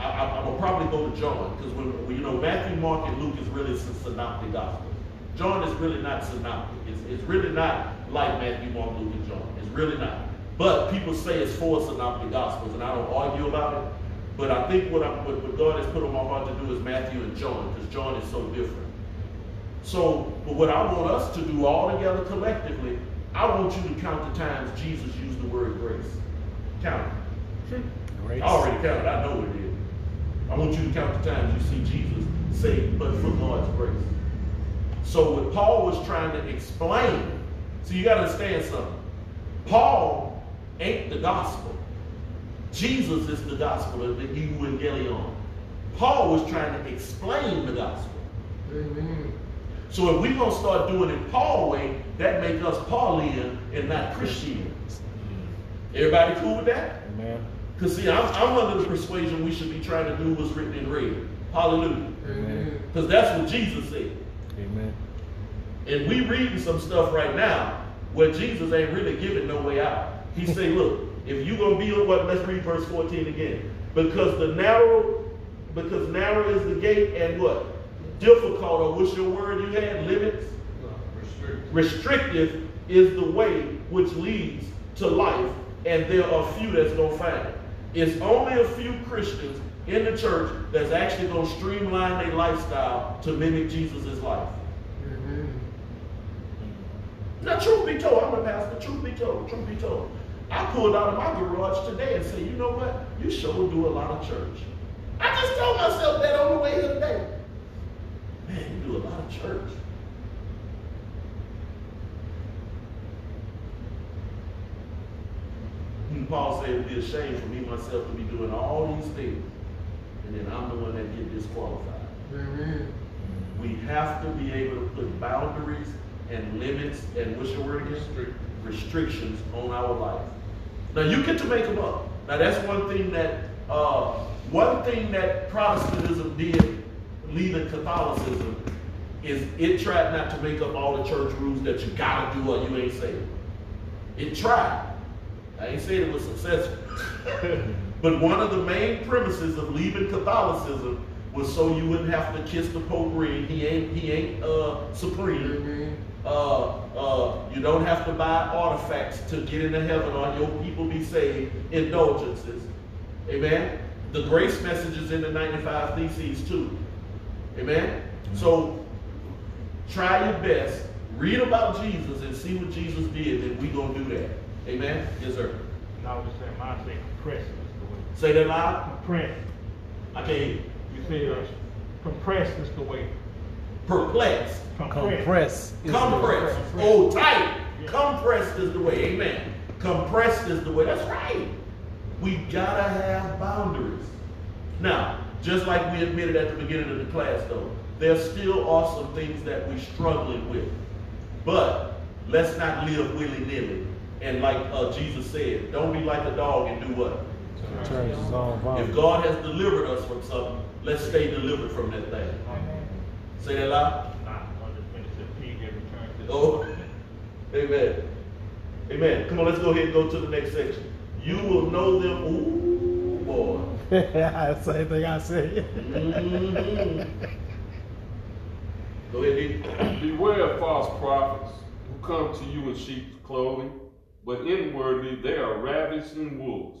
I, I, I'm gonna probably go to John, because when, you know, Matthew, Mark, and Luke is really synoptic gospel. John is really not synoptic. It's, it's really not like Matthew, Mark, Luke, and John. It's really not. But people say it's four synoptic gospels, and I don't argue about it. But I think what, I'm, what, what God has put on my heart to do is Matthew and John, because John is so different. So, but what I want us to do all together collectively, I want you to count the times Jesus used the word grace. Count it. Grace. I already counted. I know it is. I want you to count the times you see Jesus say, but for God's grace. So what Paul was trying to explain, so you got to understand something. Paul ain't the gospel. Jesus is the gospel, of the evangelion. Paul was trying to explain the gospel. Amen. So if we're going to start doing it Paul way, that makes us Paulian and not Christian. Everybody cool with that? Amen. Because see, I'm, I'm under the persuasion we should be trying to do what's written in red. Hallelujah. Amen. Because that's what Jesus said. Amen. And we reading some stuff right now where Jesus ain't really giving no way out. He [LAUGHS] say, look, if you gonna be what, let's read verse 14 again. Because the narrow, because narrow is the gate and what? Difficult, or what's your word you had? Limits? Restrictive is the way which leads to life, and there are few that's gonna find it. It's only a few Christians in the church that's actually gonna streamline their lifestyle to mimic Jesus' life. Mm-hmm. Now, truth be told, I'm a pastor. Truth be told, truth be told, I pulled out of my garage today and said, you know what? You sure do a lot of church. I just told myself that on the way here today. Man, you do a lot of church. And Paul said it'd be a shame for me myself to be doing all these things, and then I'm the one that get disqualified. We have to be able to put boundaries and limits and what's your word again? Restrictions on our life. Now you get to make them up. Now that's one thing that uh, one thing that Protestantism did, leaving Catholicism, is it tried not to make up all the church rules that you gotta do or you ain't saved. It tried. I ain't saying it was successful. [LAUGHS] but one of the main premises of leaving Catholicism was so you wouldn't have to kiss the Pope ring. He ain't he ain't uh, supreme. Uh, uh, you don't have to buy artifacts to get into heaven or your people be saved. Indulgences. Amen. The grace message is in the 95 Theses too. Amen. So try your best. Read about Jesus and see what Jesus did, and we gonna do that. Amen. Yes, sir. And I was just saying, mine say Say that loud. Compress. I can't hear you. You say, uh, compress is the way. Perplexed. Compress. is the- Compressed. Oh, tight. Compressed is the way. Amen. Compressed is the way. That's right. We gotta have boundaries. Now, just like we admitted at the beginning of the class, though, there still are some things that we're struggling with. But let's not live willy-nilly. And like uh, Jesus said, don't be like a dog and do what? Turns his own If. God has delivered us from something, let's stay delivered from that thing. Say that loud. Nah, I'm just finished the pig and return to the. Oh, amen. Amen. Come on, let's go ahead and go to the next section. You will know them. Ooh, boy. [LAUGHS] Same thing I said. Mhm. Go ahead, D. Beware of false prophets who come to you in sheep's clothing, but inwardly they are ravishing wolves.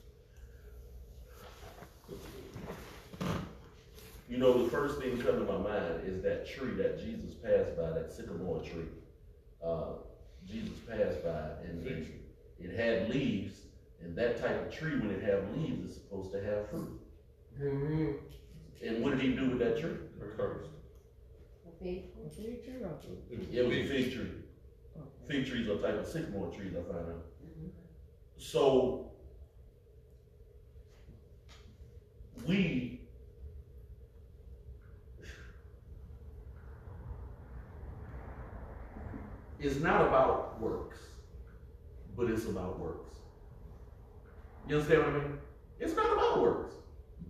You know, the first thing that comes to my mind is that tree that Jesus passed by, that sycamore tree. Uh, Jesus passed by, and it, it had leaves, and that type of tree, when it have leaves, is supposed to have fruit. And what did he do with that tree? Cursed. Fig, fig tree or- It was a fig tree. Fig trees are type of sycamore trees, I find out. So, we it's not about works, but it's about works. You understand what I mean? It's not about works,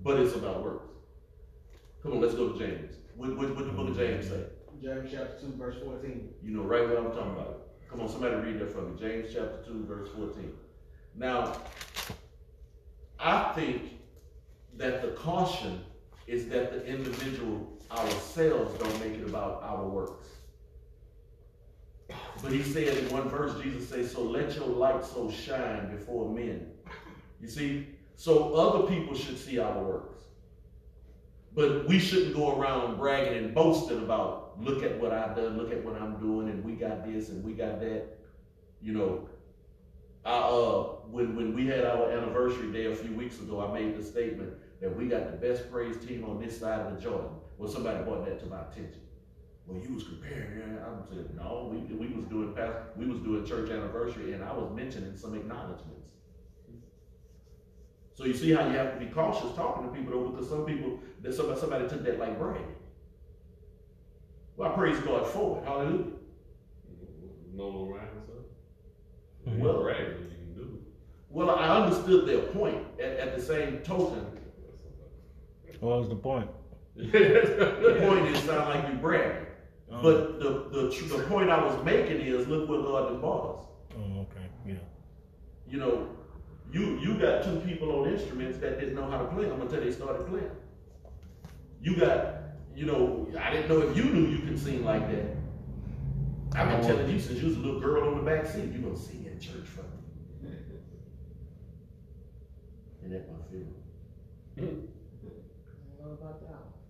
but it's about works. Come on, let's go to James. What, what, what the book of James say? James chapter two, verse fourteen. You know right what I'm talking about. Come on, somebody read that for me. James chapter 2, verse 14. Now, I think that the caution is that the individual, ourselves, don't make it about our works. But he said in one verse, Jesus says, So let your light so shine before men. You see? So other people should see our works. But we shouldn't go around bragging and boasting about, look at what I've done, look at what I'm doing, and we got this and we got that. You know, I, uh, when, when we had our anniversary day a few weeks ago, I made the statement that we got the best praise team on this side of the Jordan. Well, somebody brought that to my attention. Well, you was comparing, yeah. I said, no, we, we was doing past, we was doing church anniversary and I was mentioning some acknowledgements. So you see how you have to be cautious talking to people though, because some people, that somebody, somebody took that like bragging. Well, I praise God for it. Hallelujah. No around, sir. Well- Right, you can do Well, I understood their point. At, at the same token, What was the point? [LAUGHS] the point is sound like you bragging. Oh, But the, the, tr- the point I was making is look what God has bought us. oh, okay, yeah. You know, you you got two people on instruments that didn't know how to play them until they started playing. You got, you know, I didn't know if you knew you could sing like that. I've been oh. telling you since you was a little girl on the back seat, you're gonna sing in church for me. And that's my feeling. I don't know about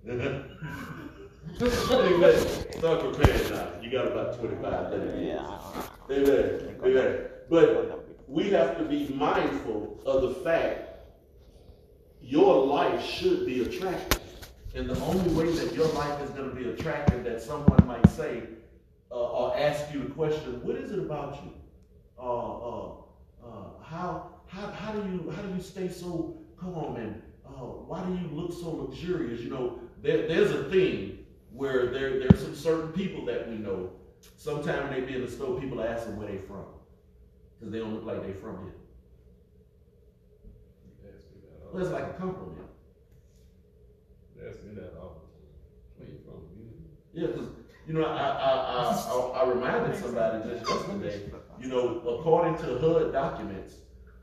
that. [LAUGHS] Amen. Start preparing now. You got about 25 minutes. Amen. Amen. But we have to be mindful of the fact your life should be attractive. And the only way that your life is going to be attractive that someone might say uh, or ask you the question, what is it about you? Uh, uh, uh, how, how, how do you how do you stay so calm and uh, why do you look so luxurious? You know, there, there's a thing where there there are some certain people that we know. Sometimes they be in the store, people ask them where they from because they don't look like they from here. Ask me that all Well, that's like a compliment. the time. Ask me that time. Where you from? You- Yeah, because you know, I I, I I reminded somebody just yesterday. You know, according to HUD documents,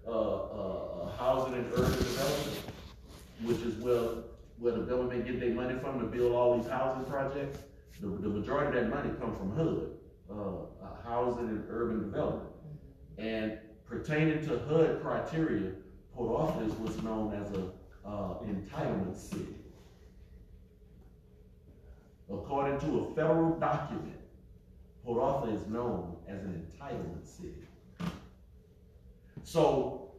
uh, uh, uh, housing and urban development, which is where where the government get their money from to build all these housing projects. The, the majority of that money comes from HUD, uh, uh, housing and urban development. And pertaining to HUD criteria, Port Arthur was known as a uh, entitlement city. According to a federal document, Port Arthur is known as an entitlement city. So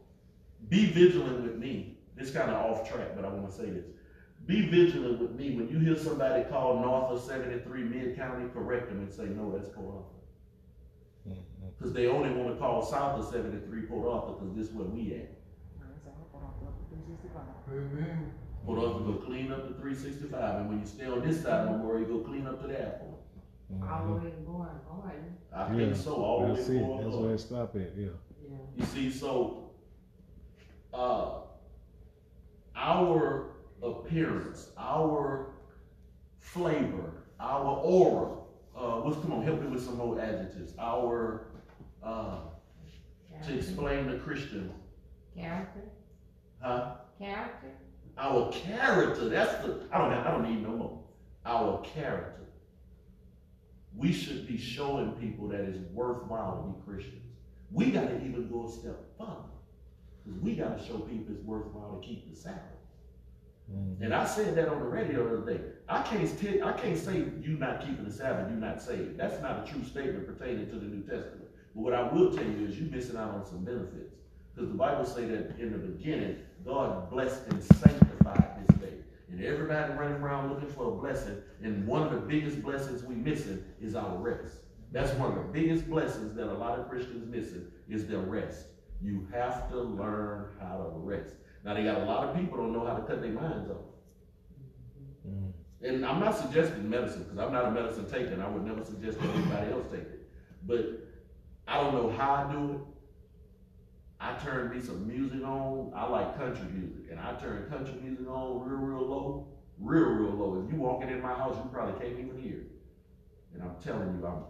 be vigilant with me. This kind of off track, but I want to say this. Be vigilant with me. When you hear somebody call north of 73 mid county, correct them and say, no, that's Port Arthur. Because they only want to call south of 73 Port Arthur because this is where we at. Port Arthur go clean up to 365. And when you stay on this side of Memorial, you go clean up to the airport. All the way going, going, I think so, all the way That's to it, that's Arthur. where it stop at, yeah. yeah. You see, so uh, our appearance, our flavor, our aura. Uh, what's come on? Help me with some more adjectives. Our uh, to explain the Christian, Character, huh? character, Our character. That's the. I don't. I don't need no more. Our character. We should be showing people that it's worthwhile to be Christians. We got to even go a step further. Because we got to show people it's worthwhile to keep the Sabbath. Mm-hmm. And I said that on the radio the other day. I can't tell, I can't say you not keeping the Sabbath, you not saved. That's not a true statement pertaining to the New Testament. But what I will tell you is you're missing out on some benefits. Because the Bible say that in the beginning, God blessed and sanctified this day. And everybody running around looking for a blessing. And one of the biggest blessings we missing is our rest. That's one of the biggest blessings that a lot of Christians missing is their rest. You have to learn how to rest. Now they got a lot of people don't know how to cut their minds off. Mm-hmm. And I'm not suggesting medicine because I'm not a medicine taker and I would never suggest anybody else take it. But I don't know how I do it. I turn me some music on. I like country music and I turn country music on real, real low, real, real low. If you walking in my house, you probably can't even hear. And I'm telling you, I'm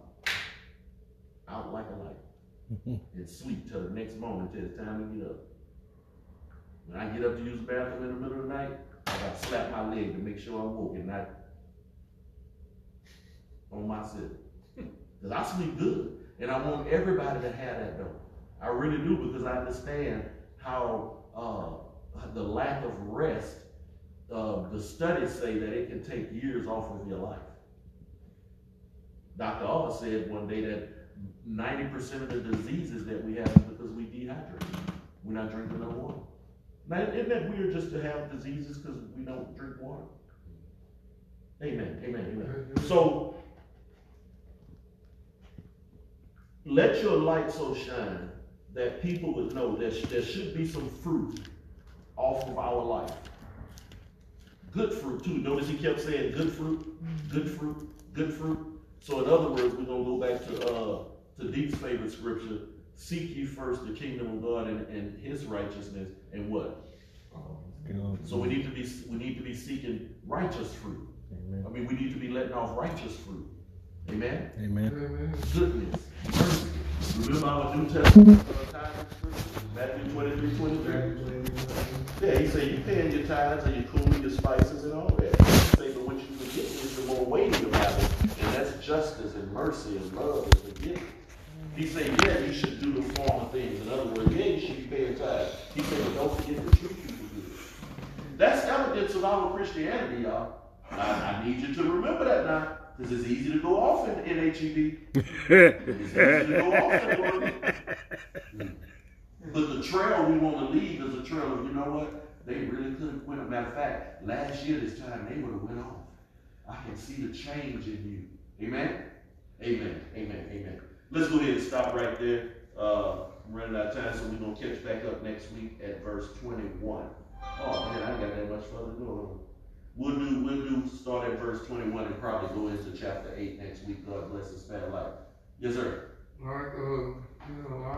out like a light [LAUGHS] and sleep till the next moment till it's time to get up. When I get up to use the bathroom in the middle of the night, I got to slap my leg to make sure I'm woke and not on my side. [LAUGHS] Because I sleep good. And I want everybody to have that though. I really do because I understand how uh, the lack of rest, uh, the studies say that it can take years off of your life. Dr. Oliver said one day that ninety percent of the diseases that we have is because we dehydrate. We're not drinking enough water. Now, isn't that weird just to have diseases because we don't drink water? Amen, amen, amen. So, let your light so shine that people would know that there should be some fruit off of our life. Good fruit too. Notice he kept saying good fruit, good fruit, good fruit. So in other words, we're gonna go back to uh to Deep's favorite scripture. Seek you first the kingdom of God and, and his righteousness and what? So we need to be we need to be seeking righteous fruit. Amen. I mean, we need to be letting off righteous fruit. Amen. Amen. Goodness, mercy. Remember our New Testament uh, Matthew 23, 23. Yeah, he said you paying your tithes and your cumin, your spices and all that. He say, but what you forget is the more weighty about it, and that's justice and mercy and love and forgiveness. He said, yeah, you should do the former things. In other words, yeah, you should be paying tithes. He said, but don't forget to treat people good. That's evidence of our Christianity, y'all. I, I need you to remember that now, because it's easy to go off in, in HEB. It's easy to go off the. But the trail we want to leave is a trail of, you know what? They really could have went. Matter of fact, last year this time they would have went off. I can see the change in you. Amen? Amen. Amen. Amen. Let's go ahead and stop right there. Uh, running out of time, so we're gonna catch back up next week at verse 21. Oh man, I ain't got that much further to go. We'll do, we'll do, start at verse 21 and probably go into chapter 8 next week. God bless us, spare life. Yes, sir. Like, uh, you know,